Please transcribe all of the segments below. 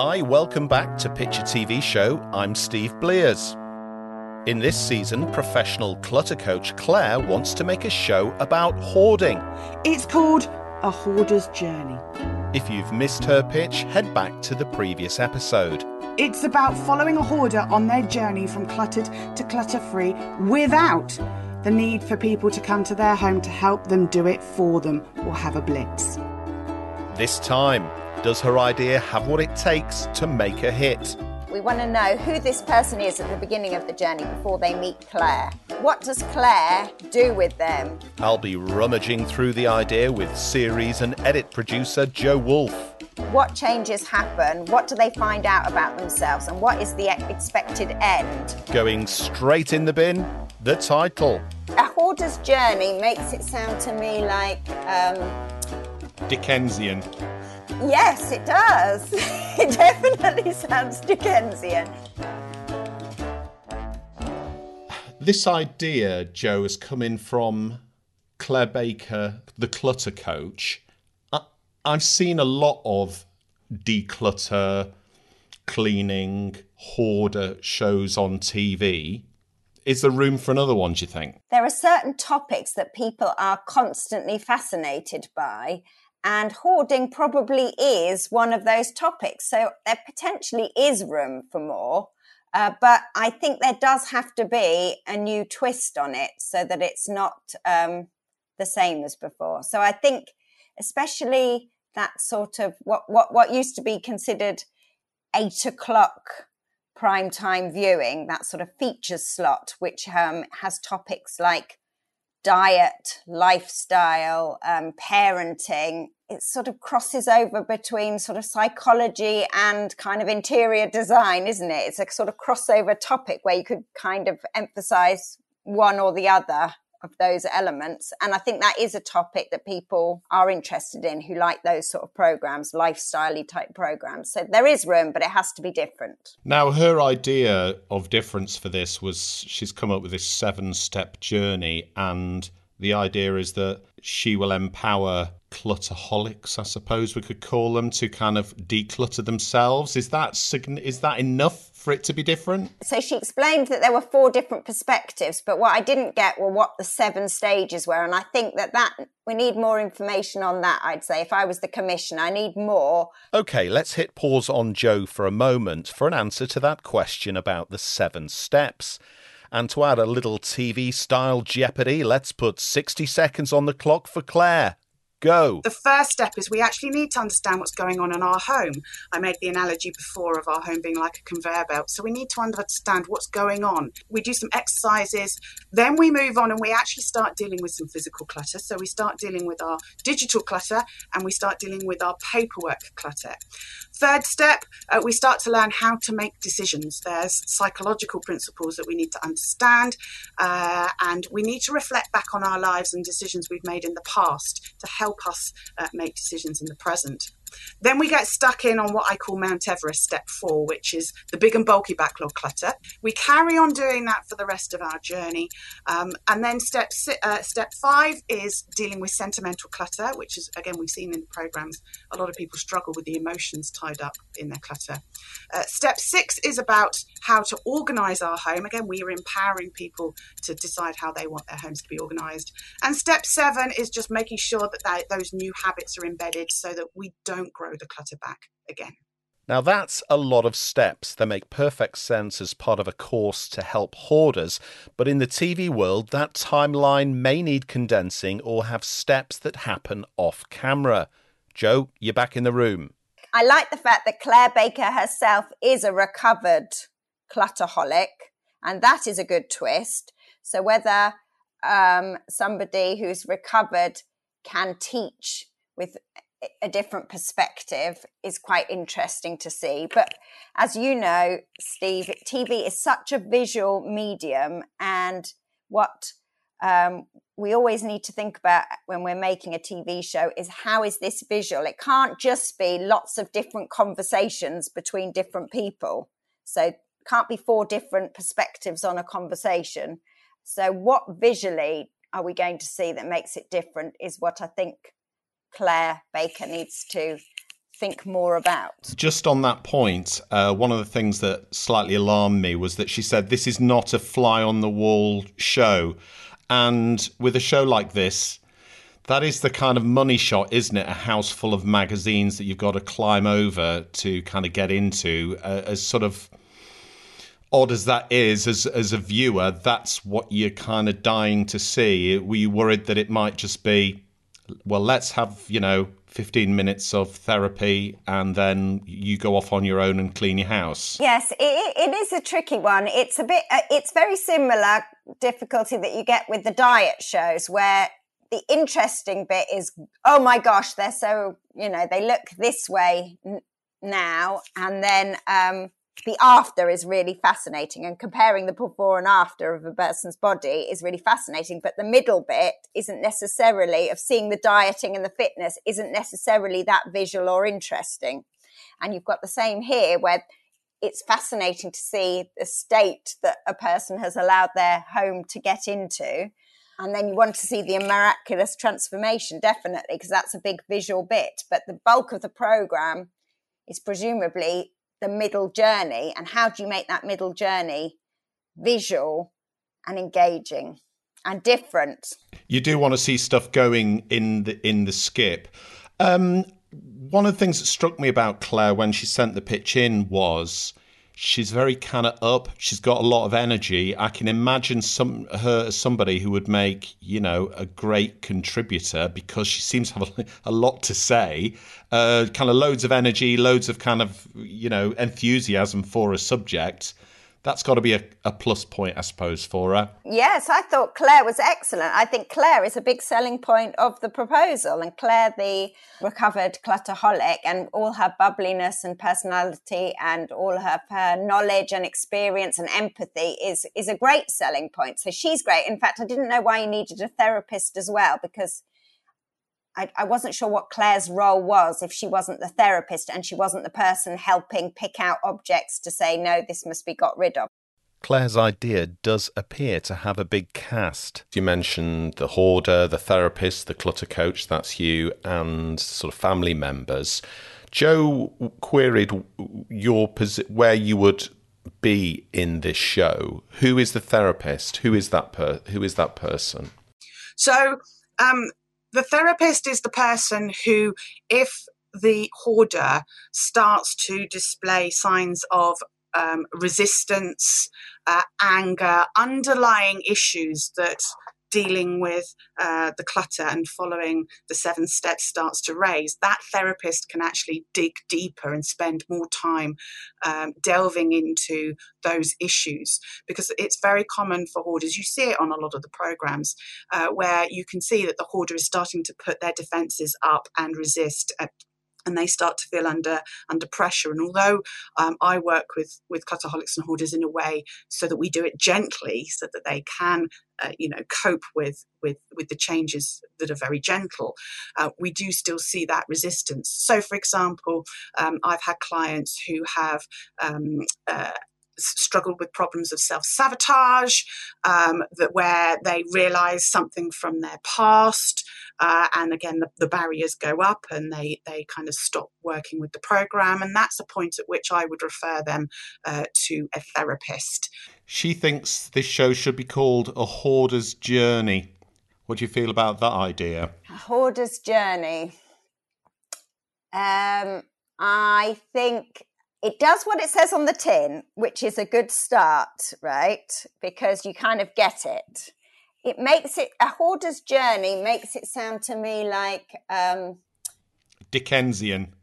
Hi, welcome back to Pitch a TV Show. I'm Steve Blears. In this season, professional clutter coach Clare wants to make a show about hoarding. It's called A Hoarder's Journey. If you've missed her pitch, head back to the previous episode. It's about following a hoarder on their journey from cluttered to clutter free without the need for people to come to their home to help them do it for them or have a blitz. This time, does her idea have what it takes to make a hit? We want to know who this person is at the beginning of the journey before they meet Clare. What does Clare do with them? I'll be rummaging through the idea with series and edit producer Jo Woolf. What changes happen? What do they find out about themselves? And what is the expected end? Going straight in the bin, the title. A hoarder's journey makes it sound to me like um, Dickensian. Yes, it does. it definitely sounds Dickensian. This idea, Jo, has come in from Clare Baker, the clutter coach. I, I've seen a lot of declutter, cleaning, hoarder shows on TV. Is there room for another one, do you think? There are certain topics that people are constantly fascinated by, and hoarding probably is one of those topics. So there potentially is room for more. Uh, but I think there does have to be a new twist on it so that it's not um, the same as before. So I think, especially that sort of what, what, what used to be considered eight o'clock prime time viewing, that sort of feature slot, which um, has topics like diet, lifestyle, um, parenting, it sort of crosses over between sort of psychology and kind of interior design, isn't it? It's a sort of crossover topic where you could kind of emphasize one or the other of those elements. And I think that is a topic that people are interested in who like those sort of programs, lifestyle type programs. So there is room, but it has to be different. Now, her idea of difference for this was she's come up with this seven step journey. And the idea is that she will empower clutterholics, I suppose we could call them, to kind of declutter themselves. Is that is that enough for it to be different? So she explained that there were four different perspectives, but what I didn't get were what the seven stages were, and I think that that we need more information on that. I'd say if I was the commission, I need more. Okay, let's hit pause on Jo for a moment for an answer to that question about the seven steps. And to add a little TV style jeopardy, let's put 60 seconds on the clock for Clare. Go. The first step is we actually need to understand what's going on in our home. I made the analogy before of our home being like a conveyor belt. So we need to understand what's going on. We do some exercises, then we move on and we actually start dealing with some physical clutter. So we start dealing with our digital clutter and we start dealing with our paperwork clutter. Third step, uh, we start to learn how to make decisions. There's psychological principles that we need to understand, uh, and we need to reflect back on our lives and decisions we've made in the past to help us uh, make decisions in the present. Then we get stuck in on what I call Mount Everest step four, which is the big and bulky backlog clutter. We carry on doing that for the rest of our journey. Um, and then step, uh, step five is dealing with sentimental clutter, which is, again, we've seen in the programs, a lot of people struggle with the emotions tied up in their clutter. Uh, step six is about how to organize our home. Again, we are empowering people to decide how they want their homes to be organized. And step seven is just making sure that those new habits are embedded so that we don't don't grow the clutter back again. Now, that's a lot of steps that make perfect sense as part of a course to help hoarders, but in the TV world, that timeline may need condensing or have steps that happen off camera. Jo, you're back in the room. I like the fact that Clare Baker herself is a recovered clutterholic, and that is a good twist. So, whether um, somebody who's recovered can teach with a different perspective is quite interesting to see. But as you know, Steve, TV is such a visual medium, and what um, we always need to think about when we're making a TV show is how is this visual? It can't just be lots of different conversations between different people. So can't be four different perspectives on a conversation. So what visually are we going to see that makes it different is what I think Clare Baker needs to think more about. Just on that point, uh, one of the things that slightly alarmed me was that she said this is not a fly on the wall show. And with a show like this, that is the kind of money shot, isn't it? A house full of magazines that you've got to climb over to kind of get into, uh, as sort of odd as that is, as as a viewer, that's what you're kind of dying to see. Were you worried that it might just be, well, let's have you know 15 minutes of therapy and then you go off on your own and clean your house? Yes, it, it is a tricky one. It's a bit, uh, it's very similar difficulty that you get with the diet shows where the interesting bit is, oh my gosh, they're so, you know, they look this way now. And then um, the after is really fascinating. And comparing the before and after of a person's body is really fascinating. But the middle bit isn't necessarily, of seeing the dieting and the fitness, isn't necessarily that visual or interesting. And you've got the same here where it's fascinating to see the state that a person has allowed their home to get into and then you want to see the miraculous transformation definitely because that's a big visual bit but the bulk of the program is presumably the middle journey and how do you make that middle journey visual and engaging and different? You do want to see stuff going in the in the skip. Um, one of the things that struck me about clare when she sent the pitch in was she's very kind of up. She's got a lot of energy. I can imagine some her as somebody who would make you know a great contributor because she seems to have a, a lot to say. Uh, kind of loads of energy, loads of kind of you know enthusiasm for a subject that's got to be a, a, plus point, I suppose, for her. Yes, I thought Clare was excellent. I think Clare is a big selling point of the proposal, and Clare, the recovered clutterholic, and all her bubbliness and personality, and all her, her knowledge and experience and empathy is is a great selling point. So she's great. In fact, I didn't know why you needed a therapist as well because I, I, wasn't sure what Clare's role was if she wasn't the therapist and she wasn't the person helping pick out objects to say, no, this must be got rid of. Clare's idea does appear to have a big cast. You mentioned the hoarder, the therapist, the clutter coach, that's you, and sort of family members. Jo queried your posi- where you would be in this show. Who is the therapist? Who is that per- who is that person? So um, the therapist is the person who, if the hoarder starts to display signs of um, resistance, uh, anger, underlying issues that dealing with uh, the clutter and following the seven steps starts to raise, that therapist can actually dig deeper and spend more time um, delving into those issues because it's very common for hoarders. You see it on a lot of the programs uh, where you can see that the hoarder is starting to put their defenses up and resist and they start to feel under under pressure. And although um, I work with with clutterholics and hoarders in a way so that we do it gently, so that they can uh, you know cope with with with the changes that are very gentle, uh, we do still see that resistance. So, for example, um, I've had clients who have um, uh, struggled with problems of self sabotage, um, that where they realize something from their past, uh, and again the, the, barriers go up, and they they kind of stop working with the program, and that's a point at which I would refer them uh, to a therapist. She thinks this show should be called a hoarder's journey. What do you feel about that idea? A hoarder's journey. Um, I think it does what it says on the tin, which is a good start, right? Because you kind of get it. It makes it a hoarder's journey makes it sound to me like um, Dickensian.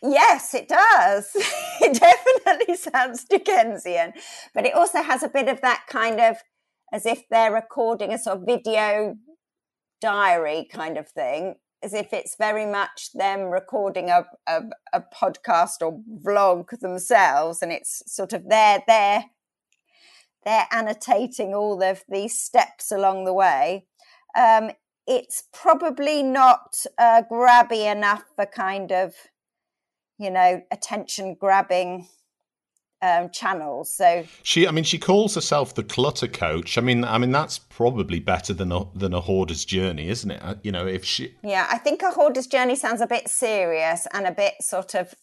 Yes, it does. it definitely sounds Dickensian, but it also has a bit of that kind of as if they're recording a sort of video diary kind of thing as if it's very much them recording a, a, a podcast or vlog themselves and it's sort of they're they're they're annotating all of these steps along the way. Um, it's probably not uh, grabby enough for kind of you know attention grabbing um, channels. So she, I mean, she calls herself the clutter coach. I mean, I mean that's probably better than a than a hoarder's journey, isn't it? Uh, you know, if she, yeah, I think a hoarder's journey sounds a bit serious and a bit sort of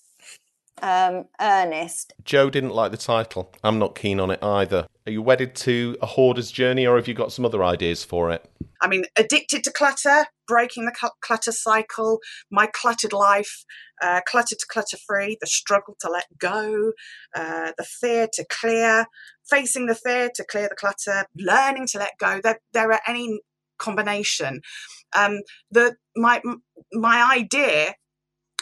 um, earnest. Jo didn't like the title. I'm not keen on it either. Are you wedded to a hoarder's journey, or have you got some other ideas for it? I mean, addicted to clutter, breaking the clutter cycle, my cluttered life, uh, clutter to clutter free, the struggle to let go, uh, the fear to clear, facing the fear to clear the clutter, learning to let go. There, there are any combination. Um, the my my idea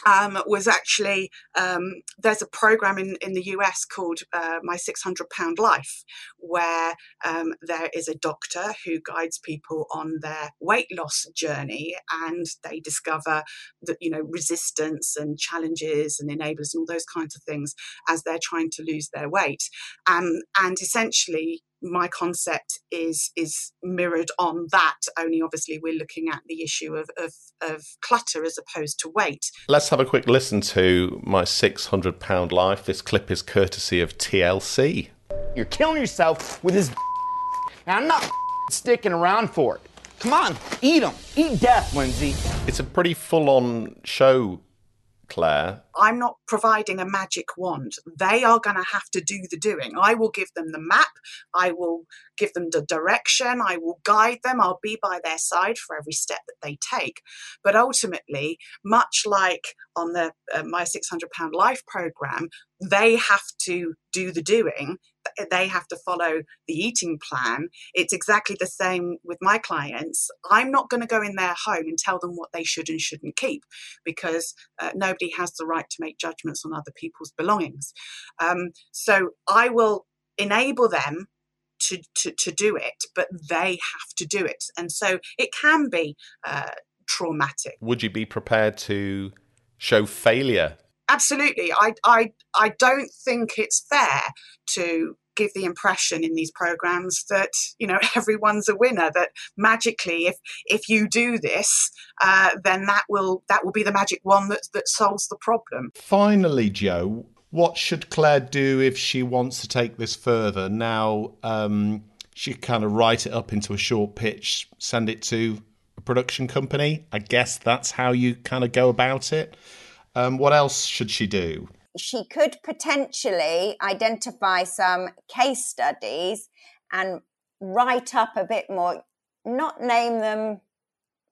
um, was actually um, there's a program in, in the US called uh, My 600 Pound Life, where um, there is a doctor who guides people on their weight loss journey and they discover that, you know, resistance and challenges and enablers and all those kinds of things as they're trying to lose their weight. Um, and essentially, my concept is is mirrored on that only obviously we're looking at the issue of, of, of clutter as opposed to weight. Let's have a quick listen to my 600 pound life. This clip is courtesy of tlc you're killing yourself with this now i'm not sticking around for it. Come on eat them eat death lindsay. It's a pretty full-on show Clare? I'm not providing a magic wand. They are going to have to do the doing. I will give them the map. I will give them the direction. I will guide them. I'll be by their side for every step that they take. But ultimately, much like on the uh, My 600 Pound Life program, they have to do the doing they have to follow the eating plan. It's exactly the same with my clients. I'm not going to go in their home and tell them what they should and shouldn't keep because uh, nobody has the right to make judgments on other people's belongings. Um, so I will enable them to, to, to do it, but they have to do it. And so it can be uh, traumatic. Would you be prepared to show failure absolutely i i i don't think it's fair to give the impression in these programs that you know everyone's a winner that magically if if you do this uh, then that will that will be the magic one that that solves the problem finally jo what should clare do if she wants to take this further? Now um, she kind of write it up into a short pitch send it to a production company. I guess that's how you kind of go about it. Um, what else should she do? She could potentially identify some case studies and write up a bit more, not name them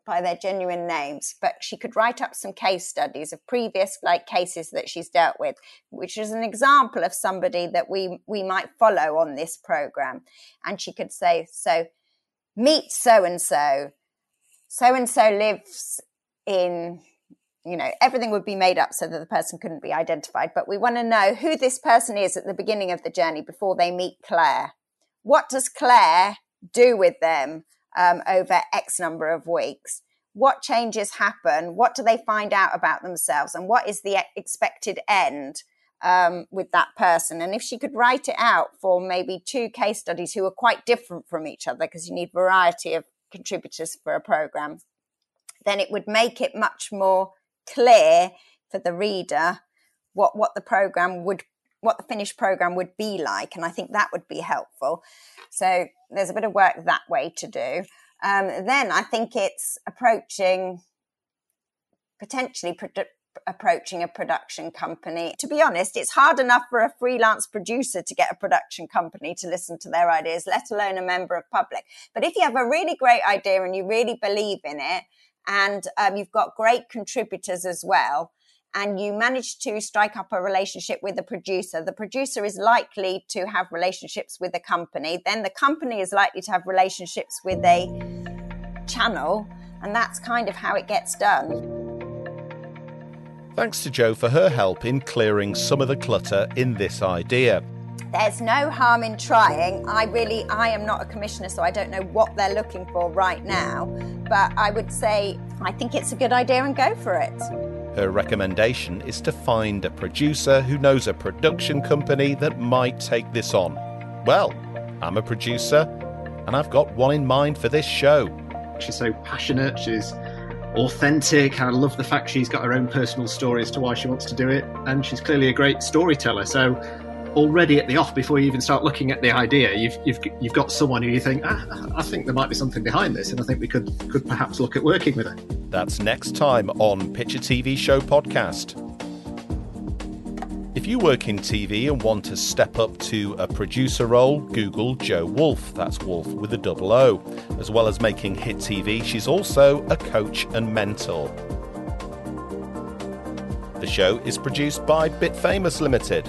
by their genuine names, but she could write up some case studies of previous like cases that she's dealt with, which is an example of somebody that we we might follow on this program. And she could say, so meet so and so. So and so lives in you know, everything would be made up so that the person couldn't be identified. But we want to know who this person is at the beginning of the journey before they meet Clare. What does Clare do with them um, over X number of weeks? What changes happen? What do they find out about themselves? And what is the expected end um, with that person? And if she could write it out for maybe two case studies who are quite different from each other, because you need variety of contributors for a program, then it would make it much more clear for the reader what what the program would what the finished program would be like and i think that would be helpful. So there's a bit of work that way to do. Um, then i think it's approaching potentially produ- approaching a production company. To be honest it's hard enough for a freelance producer to get a production company to listen to their ideas let alone a member of public. But if you have a really great idea and you really believe in it and um, you've got great contributors as well and you manage to strike up a relationship with the producer, the producer is likely to have relationships with the company. Then the company is likely to have relationships with a channel, and that's kind of how it gets done. Thanks to Jo for her help in clearing some of the clutter in this idea. There's no harm in trying. I really, I am not a commissioner, so I don't know what they're looking for right now. But I would say, I think it's a good idea and go for it. Her recommendation is to find a producer who knows a production company that might take this on. Well, I'm a producer, and I've got one in mind for this show. She's so passionate, she's authentic, and I love the fact she's got her own personal story as to why she wants to do it, and she's clearly a great storyteller. So already at the off before you even start looking at the idea, you've you've you've got someone who you think, ah, I think there might be something behind this, and I think we could could perhaps look at working with it. That's next time on Pitch a TV Show podcast. If you work in TV and want to step up to a producer role, Google Jo Woolf. That's Woolf with a double O. As well as making hit TV, she's also a coach and mentor. The show is produced by Bit Famous Limited.